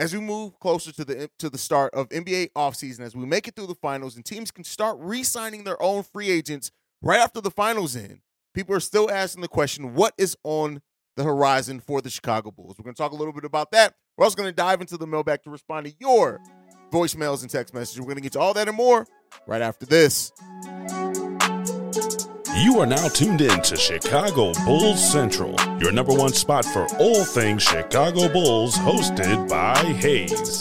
as we move closer to the to the start of NBA offseason, as we make it through the finals and teams can start re-signing their own free agents right after the finals end, people are still asking the question, what is on the horizon for the Chicago Bulls? We're going to talk a little bit about that. We're also going to dive into the mailbag to respond to your voicemails and text messages. We're going to get to all that and more right after this. You are now tuned in to Chicago Bulls Central, your number one spot for all things Chicago Bulls, hosted by Haize.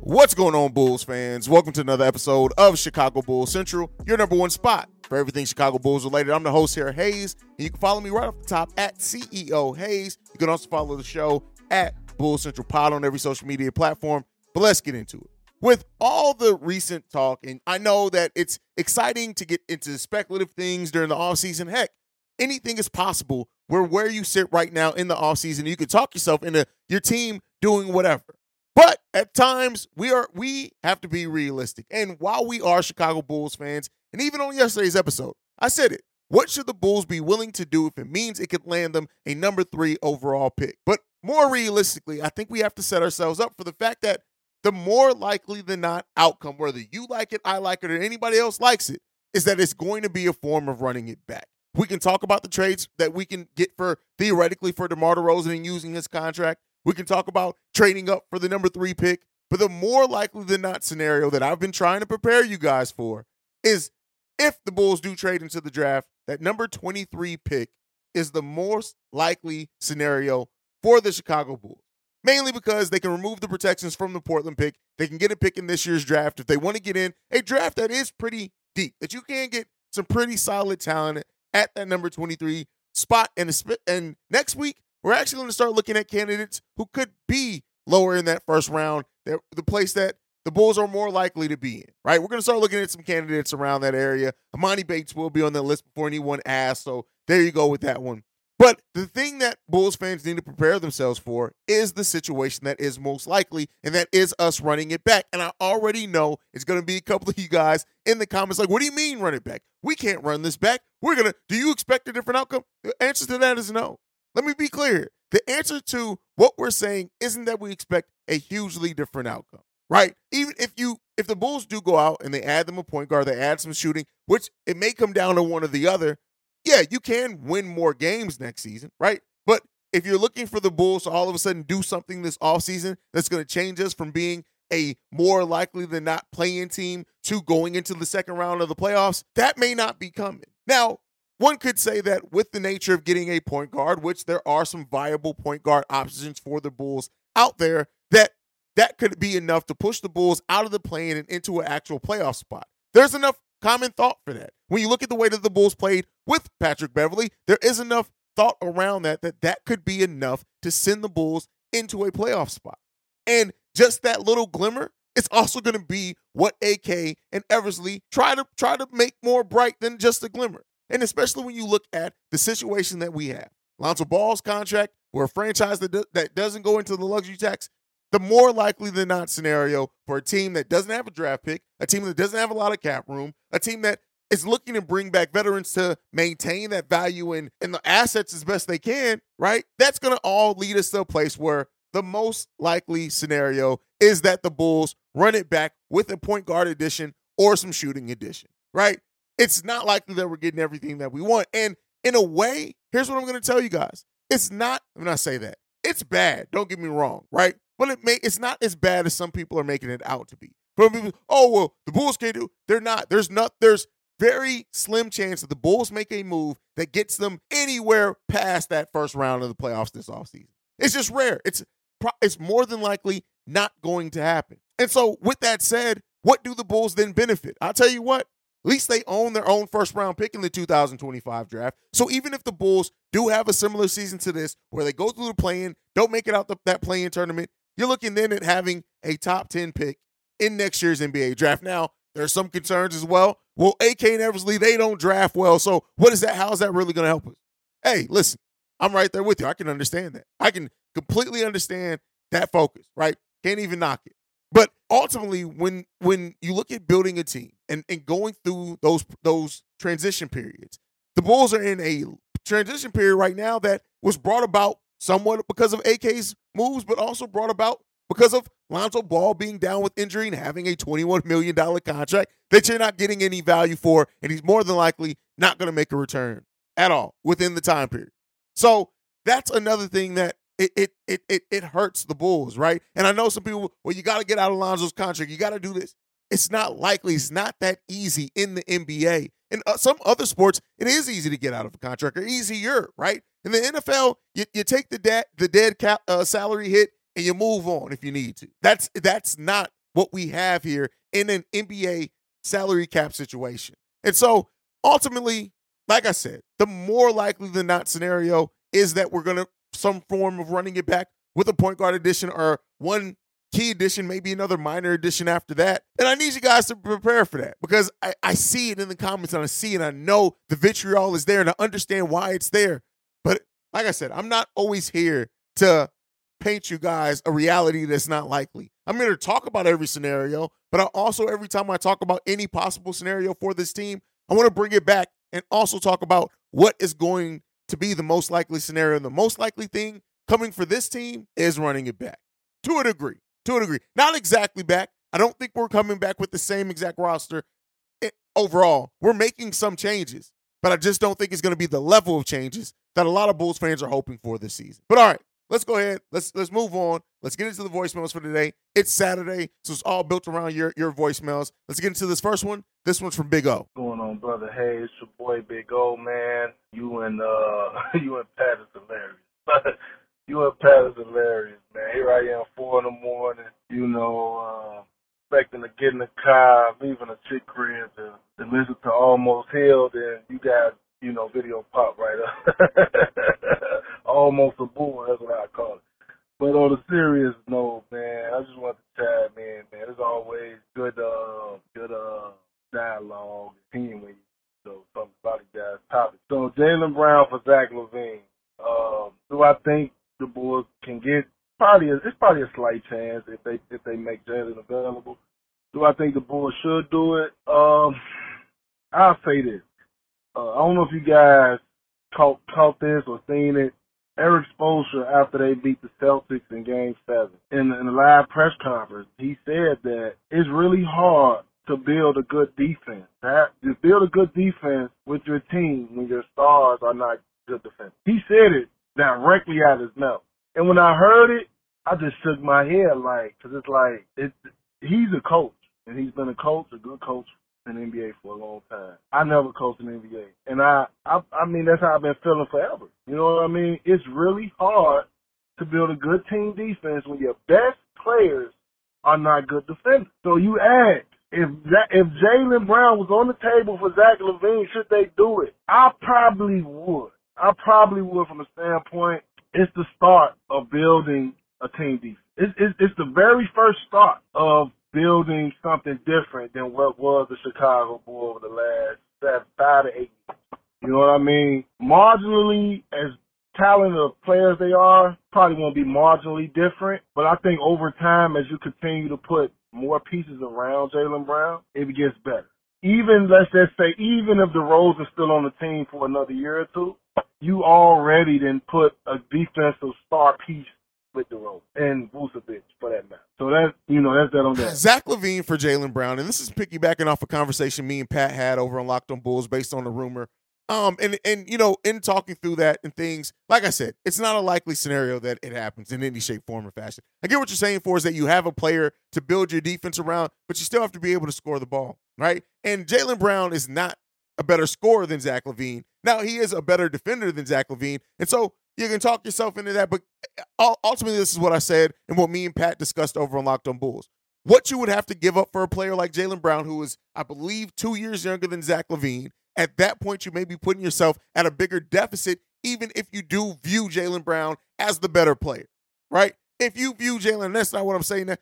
What's going on, Bulls fans? Welcome to another episode of Chicago Bulls Central, your number one spot for everything Chicago Bulls related. I'm the host here, Haize, and you can follow me right off the top at CEO Haize. You can also follow the show at Bulls Central Pod on every social media platform. But let's get into it with all the recent talk, and I know that it's exciting to get into speculative things during the offseason. Heck, anything is possible where where you sit right now in the offseason, you can talk yourself into your team doing whatever. But at times we are we have to be realistic. And while we are Chicago Bulls fans, and even on yesterday's episode, I said it. What should the Bulls be willing to do if it means it could land them a number three overall pick? But more realistically, I think we have to set ourselves up for the fact that the more likely than not outcome, whether you like it, I like it, or anybody else likes it, is that it's going to be a form of running it back. We can talk about the trades that we can get for theoretically for DeMar DeRozan and using his contract. We can talk about trading up for the number three pick. But the more likely than not scenario that I've been trying to prepare you guys for is if the Bulls do trade into the draft, that number 23 pick is the most likely scenario for the Chicago Bulls mainly because they can remove the protections from the Portland pick. They can get a pick in this year's draft if they want to get in a draft that is pretty deep, that you can get some pretty solid talent at that number 23 spot. And, and next week, we're actually going to start looking at candidates who could be lower in that first round, the place that the Bulls are more likely to be in, right? We're going to start looking at some candidates around that area. Emoni Bates will be on the list before anyone asks. So there you go with that one. But the thing that Bulls fans need to prepare themselves for is the situation that is most likely, and that is us running it back. And I already know it's going to be a couple of you guys in the comments like, what do you mean run it back? We can't run this back. We're going to, do you expect a different outcome? The answer to that is no. Let me be clear. The answer to what we're saying isn't that we expect a hugely different outcome, right? Even if you, if the Bulls do go out and they add them a point guard, they add some shooting, which it may come down to one or the other, yeah, you can win more games next season, right? But if you're looking for the Bulls to all of a sudden do something this offseason that's going to change us from being a more likely than not playing team to going into the second round of the playoffs, that may not be coming. Now, one could say that with the nature of getting a point guard, which there are some viable point guard options for the Bulls out there, that that could be enough to push the Bulls out of the plane and into an actual playoff spot. There's enough common thought for that. When you look at the way that the Bulls played with Patrick Beverley, there is enough thought around that that that could be enough to send the Bulls into a playoff spot. And just that little glimmer, it's also going to be what AK and Eversley try to try to make more bright than just a glimmer. And especially when you look at the situation that we have. Lonzo Ball's contract, we're a franchise that, do, that doesn't go into the luxury tax the more likely than not scenario for a team that doesn't have a draft pick, a team that doesn't have a lot of cap room, a team that is looking to bring back veterans to maintain that value and, and the assets as best they can, right? That's going to all lead us to a place where the most likely scenario is that the Bulls run it back with a point guard addition or some shooting addition, right? It's not likely that we're getting everything that we want. And in a way, here's what I'm going to tell you guys. It's not, I'm not say that. It's bad. Don't get me wrong, right? But it may it's not as bad as some people are making it out to be. From people, oh well, the Bulls can't do. They're not. There's not. There's very slim chance that the Bulls make a move that gets them anywhere past that first round of the playoffs this offseason. It's just rare. It's it's more than likely not going to happen. And so, with that said, what do the Bulls then benefit? I'll tell you what. At least they own their own first round pick in the 2025 draft. So even if the Bulls do have a similar season to this, where they go through the play-in, don't make it out the, that play-in tournament, you're looking then at having a top 10 pick in next year's NBA draft. Now, there are some concerns as well. Well, AK and Eversley, they don't draft well. So what is that? How is that really going to help us? Hey, listen, I'm right there with you. I can understand that. I can completely understand that focus, right? Can't even knock it. But ultimately, when when you look at building a team and, and going through those those transition periods, the Bulls are in a transition period right now that was brought about somewhat because of AK's moves, but also brought about because of Lonzo Ball being down with injury and having a $21 million contract that you're not getting any value for, and he's more than likely not going to make a return at all within the time period. So that's another thing that it it it it, hurts the Bulls, right? And I know some people, well, you got to get out of Lonzo's contract. You got to do this. It's not likely. It's not that easy in the NBA. In uh, some other sports, it is easy to get out of a contract or easier, right? In the NFL, you, you take the debt, the dead cap, uh, salary hit, and you move on if you need to. That's that's not what we have here in an NBA salary cap situation. And so ultimately, like I said, the more likely than not scenario is that we're gonna some form of running it back with a point guard addition or one key addition, maybe another minor addition after that. And I need you guys to prepare for that because I, I see it in the comments and I see it. I know the vitriol is there and I understand why it's there. But like I said, I'm not always here to paint you guys a reality that's not likely. I'm here to talk about every scenario, but I also, every time I talk about any possible scenario for this team, I want to bring it back and also talk about what is going to be the most likely scenario. And the most likely thing coming for this team is running it back to a degree. To a degree. Not exactly back. I don't think we're coming back with the same exact roster eh, overall. We're making some changes, but I just don't think it's going to be the level of changes that a lot of Bulls fans are hoping for this season. But all right, let's go ahead. Let's let's move on. Let's get into the voicemails for today. It's Saturday, so it's all built around your your voicemails. Let's get into this first one. This one's from Big O. What's going on, brother? Hey, it's your boy Big O, man. You and uh you and Pat is hilarious. you and Pat is hilarious, man. Here I am, four in the morning. You know, uh, expecting to get in the car, leaving a chick crib to, to listen to Almost Healed, and you got you know video pop right up. Almost a bull, that's what I call it. But on a serious note, man, I just want to chime in, man. It's always good, uh, good, uh, dialogue, team when you know something about the guys' topic. So Jaylen Brown for Zach LaVine. Um, do I think the Bulls can get probably a, it's probably a slight chance if they if they make Jaylen available. Do I think the Bulls should do it? Um, I'll say this. Uh, I don't know if you guys caught caught this or seen it. Erik Spoelstra, after they beat the Celtics in Game Seven, in, in the live press conference, he said that it's really hard to build a good defense. That to build a good defense with your team when your stars are not good defense. He said it directly out of his mouth. And when I heard it, I just shook my head like, cause it's like, it, he's a coach and he's been a coach, a good coach in the NBA for a long time. I never coached in the NBA. And I, I, I mean, that's how I've been feeling forever. You know what I mean? It's really hard to build a good team defense when your best players are not good defenders. So you add if that, if Jaylen Brown was on the table for Zach LaVine, should they do it? I probably would. I probably would from a standpoint. It's the start of building a team defense. It's, it's, it's the very first start of building something different than what was the Chicago Bull over the last seven, five to eight years. You know what I mean? Marginally, as talented of players they are, probably going to be marginally different. But I think over time, as you continue to put more pieces around Jaylen Brown, it gets better. Even, let's just say, even if DeRozan is still on the team for another year or two, you already then put a defensive star piece with DeRozan and Vucevic for that matter. So that you know that's that on that. Zach LaVine for Jaylen Brown, and this is piggybacking off a conversation me and Pat had over on Locked On Bulls based on the rumor. Um, and and you know, in talking through that and things, like I said, it's not a likely scenario that it happens in any shape, form, or fashion. I get what you're saying for is that you have a player to build your defense around, but you still have to be able to score the ball, right? And Jaylen Brown is not a better scorer than Zach LaVine. Now he is a better defender than Zach LaVine, and so you can talk yourself into that. But uh, ultimately, this is what I said and what me and Pat discussed over on Locked On Bulls. What you would have to give up for a player like Jaylen Brown, who is, I believe, two years younger than Zach LaVine. At that point, you may be putting yourself at a bigger deficit, even if you do view Jaylen Brown as the better player, right? If you view Jaylen, that's not what I'm saying. I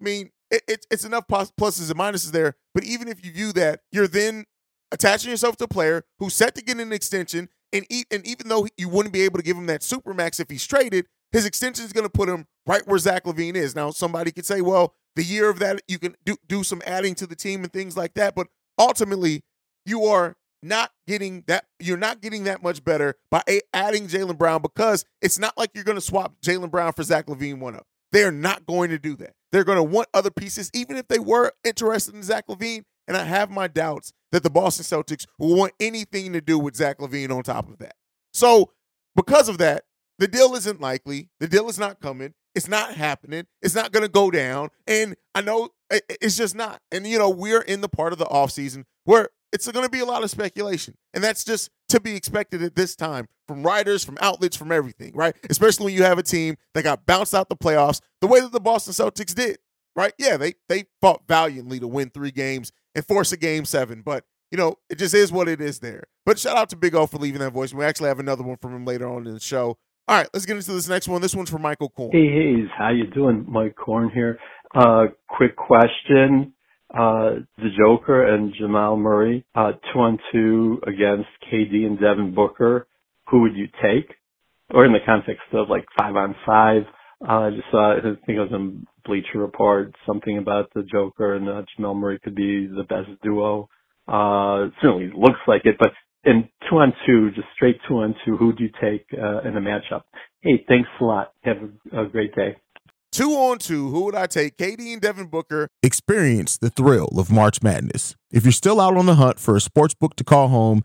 mean, it, it, it's enough pluses and minuses there. But even if you view that, you're then attaching yourself to a player who's set to get an extension and, and even though you wouldn't be able to give him that super max if he's traded, his extension is going to put him right where Zach LaVine is. Now, somebody could say, well, the year of that, you can do, do some adding to the team and things like that. But ultimately, you are not getting that you're not getting that much better by adding Jaylen Brown because it's not like you're going to swap Jaylen Brown for Zach LaVine one up. They're not going to do that. They're going to want other pieces, even if they were interested in Zach LaVine. And I have my doubts that the Boston Celtics will want anything to do with Zach LaVine on top of that. So, because of that, the deal isn't likely. The deal is not coming. It's not happening. It's not going to go down. And I know it's just not. And, you know, we're in the part of the offseason where it's going to be a lot of speculation. And that's just to be expected at this time from writers, from outlets, from everything, right? Especially when you have a team that got bounced out the playoffs the way that the Boston Celtics did, right? Yeah, they they fought valiantly to win three games and force a game seven, but you know, it just is what it is there. But shout out to Big O for leaving that voice. We actually have another one from him later on in the show. All right, let's get into this next one. This one's for Michael Korn. Hey, Haize, how you doing? Mike Korn here. Uh, quick question uh, the Joker and Jamal Murray, uh, two on two against KD and Devin Booker, who would you take? Or in the context of like five on five, uh, I just saw, I think it was in Bleacher Report, something about the Joker and uh, Jamal Murray could be the best duo. Uh, certainly looks like it, but in two on two, just straight two on two, who do you take, uh, in a matchup? Hey, thanks a lot. Have a, a great day. Two on two, who would I take? KD and Devin Booker. Experience the thrill of March Madness. If you're still out on the hunt for a sports book to call home,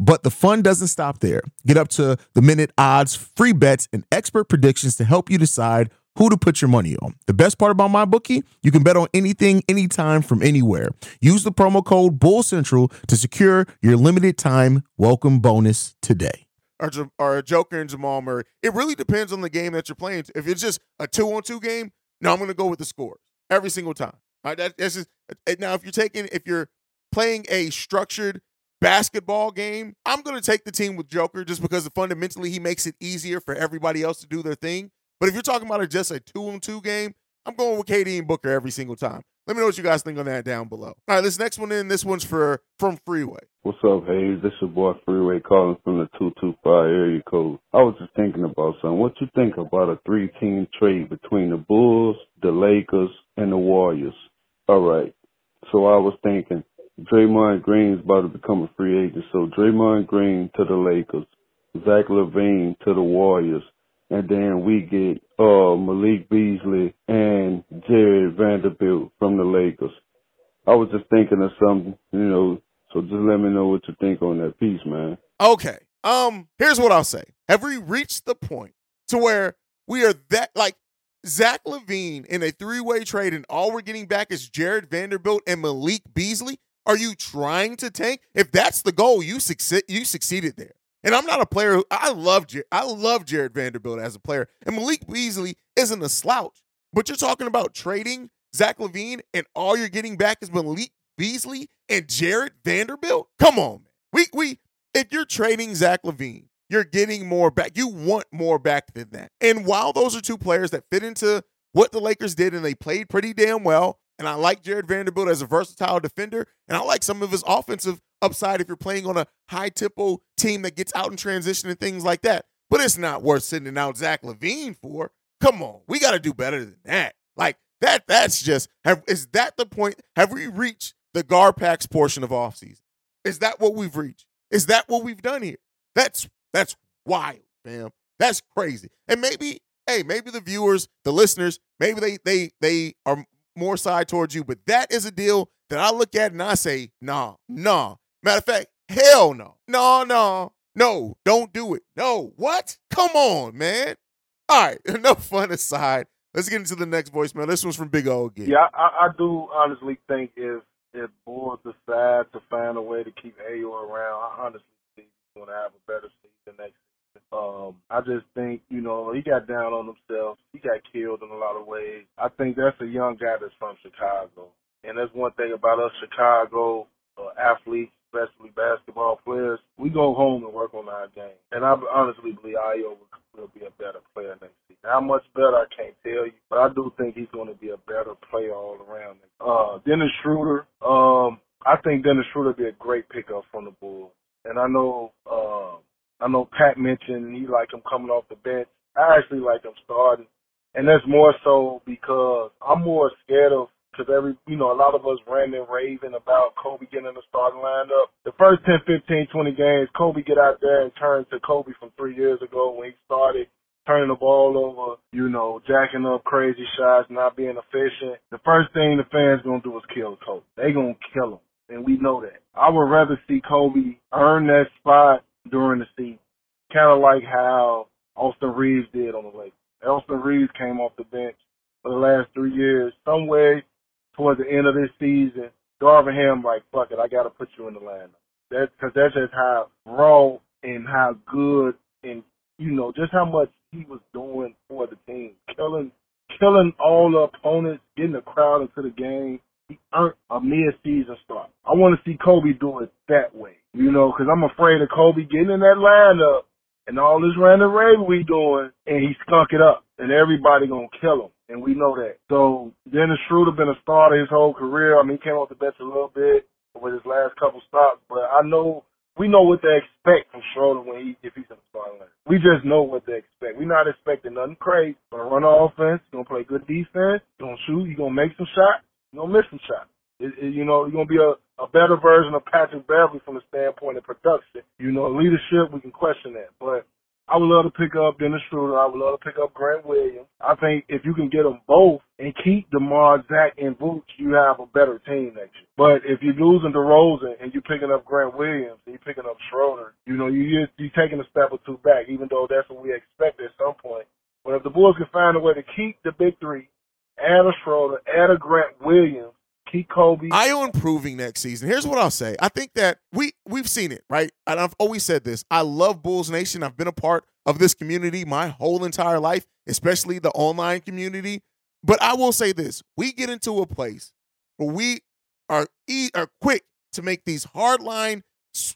but the fun doesn't stop there. Get up to the minute odds, free bets, and expert predictions to help you decide who to put your money on. The best part about MyBookie, you can bet on anything, anytime, from anywhere. Use the promo code Bull Central to secure your limited time welcome bonus today or, or Joker and Jamal Murray. It really depends on the game that you're playing. If it's just a two on two game, no, I'm going to go with the score every single time. Right? That, that's just, now, if you're taking, if you're playing a structured basketball game, I'm going to take the team with Joker just because fundamentally he makes it easier for everybody else to do their thing. But if you're talking about a, just a two on two game, I'm going with KD and Booker every single time. Let me know what you guys think on that down below. All right, this next one in. This one's for from Freeway. What's up, Haize? This your boy Freeway calling from the 225 area code. I was just thinking about something. What you think about a three-team trade between the Bulls, the Lakers, and the Warriors? All right. So I was thinking Draymond Green's about to become a free agent. So Draymond Green to the Lakers, Zach LaVine to the Warriors, and then we get uh Malik Beasley and Jared Vanderbilt from the Lakers. I was just thinking of something, you know, so just let me know what you think on that piece, man. Okay. Um, here's what I'll say. Have we reached the point to where we are that like Zach LaVine in a three-way trade and all we're getting back is Jared Vanderbilt and Malik Beasley? Are you trying to tank? If that's the goal, you succeed you succeeded there. And I'm not a player who I love. I love Jared Vanderbilt as a player, and Malik Beasley isn't a slouch. But you're talking about trading Zach LaVine, and all you're getting back is Malik Beasley and Jared Vanderbilt. Come on, man. We we if you're trading Zach LaVine, you're getting more back. You want more back than that. And while those are two players that fit into what the Lakers did, and they played pretty damn well, and I like Jared Vanderbilt as a versatile defender. And I like some of his offensive upside if you're playing on a high tempo team that gets out in transition and things like that. But it's not worth sending out Zach LaVine for. Come on, we got to do better than that. Like that. That's just. Have, is that the point? Have we reached the Garpax portion of offseason? Is that what we've reached? Is that what we've done here? That's that's wild, fam. That's crazy. And maybe, hey, maybe the viewers, the listeners, maybe they they they are more side towards you. But that is a deal that I look at and I say, nah, nah. Matter of fact, hell no. No, no, no, don't do it. No, what? Come on, man. All right, enough fun aside. Let's get into the next voicemail. This one's from Big O again. Yeah, I, I do honestly think if if Bulls decide to find a way to keep Ayo around, I honestly think he's going to have a better season next um, I just think, you know, he got down on himself. He got killed in a lot of ways. I think that's a young guy that's from Chicago. And that's one thing about us Chicago uh, athletes. especially basketball players, we go home and work on our game. And I honestly believe will, will be a better player next season. How much better, I can't tell you, but I do think he's going to be a better player all around. Uh, Dennis Schroeder, um, I think Dennis Schroeder would be a great pickup from the Bulls. And I know, uh, I know Pat mentioned he like him coming off the bench. I actually like him starting. And that's more so because I'm more scared of because every you know a lot of us ran and raving about Coby getting in the starting lineup. The first 10, 15, 20 games, Coby get out there and turn to Coby from three years ago when he started turning the ball over, you know, jacking up crazy shots, not being efficient. The first thing the fans gonna do is kill Coby. They gonna kill him, and we know that. I would rather see Coby earn that spot during the season, kind of like how Austin Reaves did on the Lakers. Austin Reaves came off the bench for the last three years. Somewhere towards the end of this season, Darvin Ham like, fuck it, I got to put you in the lineup. That's because that's just how raw and how good and you know just how much he was doing for the team, killing killing all the opponents, getting the crowd into the game. He earned a mid-season start. I want to see Coby do it that way, you know, because I'm afraid of Coby getting in that lineup and all this random rave we doing, and he skunk it up, and everybody gonna kill him and we know that. So Dennis Schroeder been a starter his whole career. I mean, he came off the bench a little bit with his last couple stops, but I know we know what to expect from Schroeder when he if he's in the starting line. We just know what to expect. We're not expecting nothing crazy. Gonna run offense. Gonna play good defense. Gonna shoot. He's gonna make some shots. He's gonna miss some. It, it, you know, he's gonna be a, a better version of Patrick Beverley from the standpoint of production. You know, leadership we can question that, but I would love to pick up Dennis Schroeder. I would love to pick up Grant Williams. I think if you can get them both and keep DeMar, Zach, and Vooch, you have a better team next year. But if you're losing DeRozan and you're picking up Grant Williams and you're picking up Schroeder, you know, you, you're, you're taking a step or two back, even though that's what we expect at some point. But if the Bulls can find a way to keep the big three, add a Schroeder, add a Grant Williams, keep Coby. Ayo improving next season. Here's what I'll say. I think that we we've seen it, right? And I've always said this. I love Bulls Nation. I've been a part of this community my whole entire life, especially the online community. But I will say this: we get into a place where we are e- are quick to make these hardline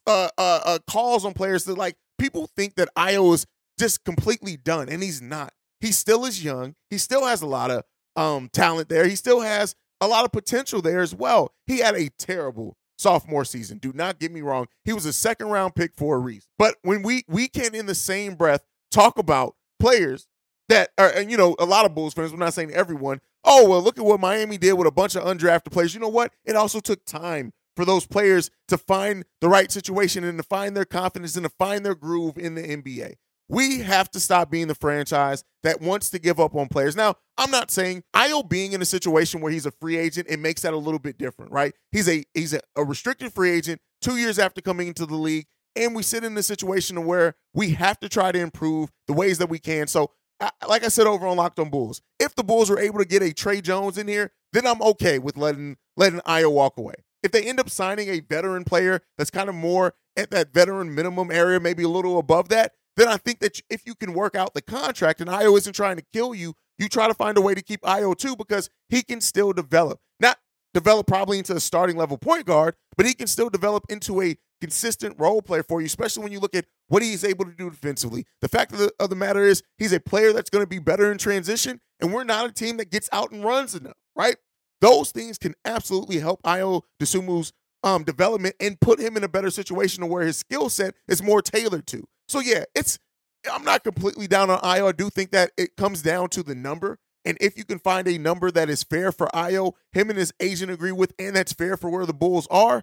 uh, uh, uh, calls on players that like people think that Ayo is just completely done, and he's not. He still is young. He still has a lot of um, talent there. He still has a lot of potential there as well. He had a terrible sophomore season. Do not get me wrong. He was a second round pick for a reason. But when we we can in the same breath talk about players that are and you know, a lot of Bulls fans, we're not saying everyone, oh well, look at what Miami did with a bunch of undrafted players. You know what? It also took time for those players to find the right situation and to find their confidence and to find their groove in the NBA. We have to stop being the franchise that wants to give up on players. Now, I'm not saying Ayo being in a situation where he's a free agent, it makes that a little bit different, right? He's a he's a, a restricted free agent two years after coming into the league, and we sit in a situation where we have to try to improve the ways that we can. So, like I said over on Locked On Bulls, if the Bulls are able to get a Tre Jones in here, then I'm okay with letting letting Ayo walk away. If they end up signing a veteran player that's kind of more at that veteran minimum area, maybe a little above that, then I think that if you can work out the contract and Ayo isn't trying to kill you, you try to find a way to keep Ayo too because he can still develop. Not develop probably into a starting level point guard, but he can still develop into a consistent role player for you, especially when you look at what he's able to do defensively. The fact of the, of the matter is, he's a player that's going to be better in transition, and we're not a team that gets out and runs enough, right? Those things can absolutely help Ayo Dosunmu's um, development and put him in a better situation to where his skill set is more tailored to. So yeah, it's I'm not completely down on Ayo. I do think that it comes down to the number. And if you can find a number that is fair for Ayo, him and his agent agree with, and that's fair for where the Bulls are,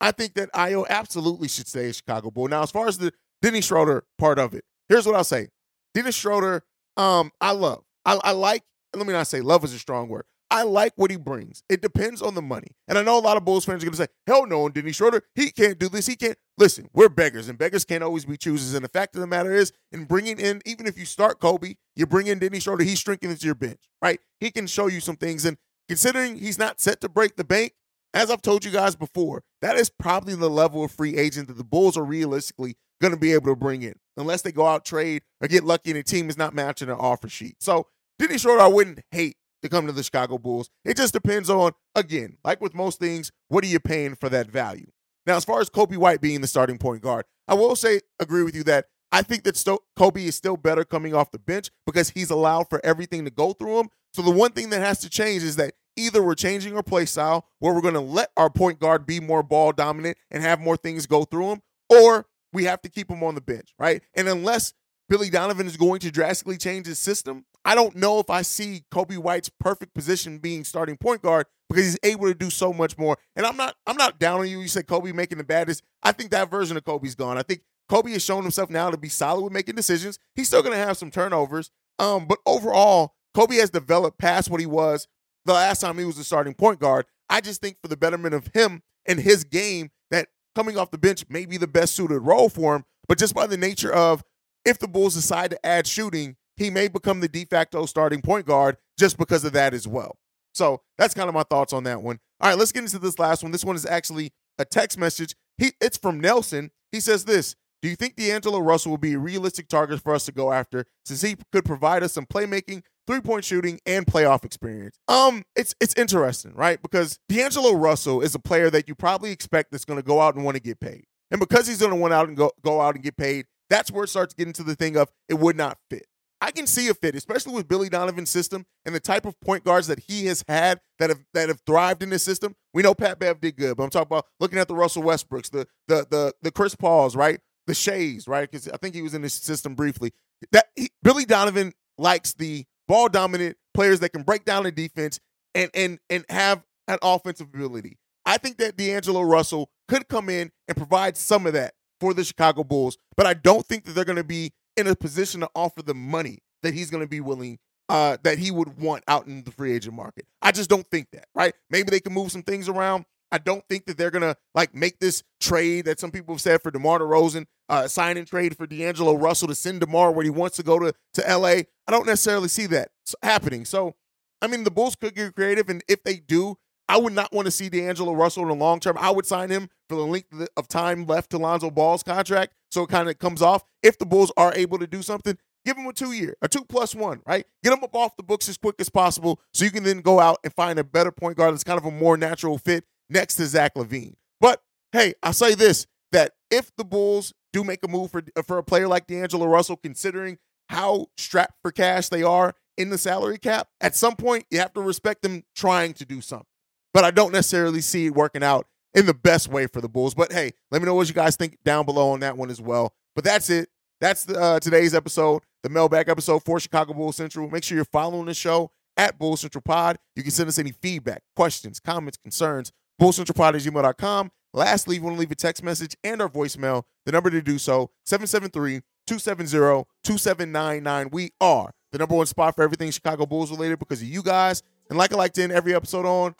I think that Ayo absolutely should stay a Chicago Bull. Now, as far as the Dennis Schroeder part of it, here's what I'll say. Dennis Schroeder, um, I love. I, I like, let me not say love is a strong word. I like what he brings. It depends on the money. And I know a lot of Bulls fans are going to say, hell no, and Dennis Schroeder, he can't do this. He can't. Listen, we're beggars, and beggars can't always be choosers. And the fact of the matter is, in bringing in, even if you start Coby, you bring in Dennis Schroeder, he strengthens your bench, right? He can show you some things. And considering he's not set to break the bank, as I've told you guys before, that is probably the level of free agent that the Bulls are realistically going to be able to bring in, unless they go out trade or get lucky and the team is not matching their offer sheet. So Dennis Schroeder, I wouldn't hate to come to the Chicago Bulls. It just depends on, again, like with most things, what are you paying for that value? Now, as far as Coby White being the starting point guard, I will say, agree with you that I think that Sto- Coby is still better coming off the bench because he's allowed for everything to go through him. So the one thing that has to change is that either we're changing our play style where we're going to let our point guard be more ball dominant and have more things go through him, or we have to keep him on the bench, right? And unless Billy Donovan is going to drastically change his system, I don't know if I see Coby White's perfect position being starting point guard because he's able to do so much more. And I'm not I'm not down on you. You said Coby making the baddest. I think that version of Coby's gone. I think Coby has shown himself now to be solid with making decisions. He's still going to have some turnovers, um, but overall, Coby has developed past what he was the last time he was a starting point guard. I just think for the betterment of him and his game, that coming off the bench may be the best suited role for him. But just by the nature of if the Bulls decide to add shooting, he may become the de facto starting point guard just because of that as well. So that's kind of my thoughts on that one. All right, let's get into this last one. This one is actually a text message. He it's from Nelson. He says this. Do you think D'Angelo Russell will be a realistic target for us to go after since he could provide us some playmaking, three-point shooting, and playoff experience? Um, it's it's interesting, right? Because D'Angelo Russell is a player that you probably expect that's going to go out and want to get paid. And because he's going to want out and go, go out and get paid, that's where it starts getting to the thing of it would not fit. I can see a fit, especially with Billy Donovan's system and the type of point guards that he has had that have that have thrived in this system. We know Pat Bev did good, but I'm talking about looking at the Russell Westbrooks, the the the the Chris Pauls, right? The Shays, right? Because I think he was in this system briefly. That he, Billy Donovan likes the ball dominant players that can break down the defense and and and have an offensive ability. I think that D'Angelo Russell could come in and provide some of that for the Chicago Bulls, but I don't think that they're going to be in a position to offer the money that he's going to be willing uh, that he would want out in the free agent market. I just don't think that, right? Maybe they can move some things around. I don't think that they're gonna like make this trade that some people have said for DeMar DeRozan, uh, sign and trade for D'Angelo Russell to send DeMar where he wants to go to to LA. I don't necessarily see that happening. So, I mean, the Bulls could get creative, and if they do, I would not want to see D'Angelo Russell in the long term. I would sign him for the length of time left to Lonzo Ball's contract, so it kind of comes off. If the Bulls are able to do something, give him a two year, a two plus one, right? Get him up off the books as quick as possible, so you can then go out and find a better point guard that's kind of a more natural fit next to Zach LaVine. But hey, I'll say this: that if the Bulls do make a move for for a player like D'Angelo Russell, considering how strapped for cash they are in the salary cap, at some point you have to respect them trying to do something but I don't necessarily see it working out in the best way for the Bulls. But hey, let me know what you guys think down below on that one as well. But that's it. That's the, uh, today's episode, the mailbag episode for Chicago Bulls Central. Make sure you're following the show at Bulls Central Pod. You can send us any feedback, questions, comments, concerns, bullcentralpod at gmail.com. Lastly, if you want to leave a text message and our voicemail, the number to do so, 773-270-2799. We are the number one spot for everything Chicago Bulls related because of you guys. And like I like to every episode on,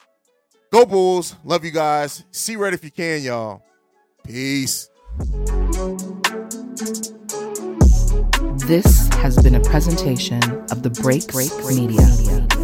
Go Bulls. Love you guys. See red if you can, y'all. Peace. This has been a presentation of the Break Break Media.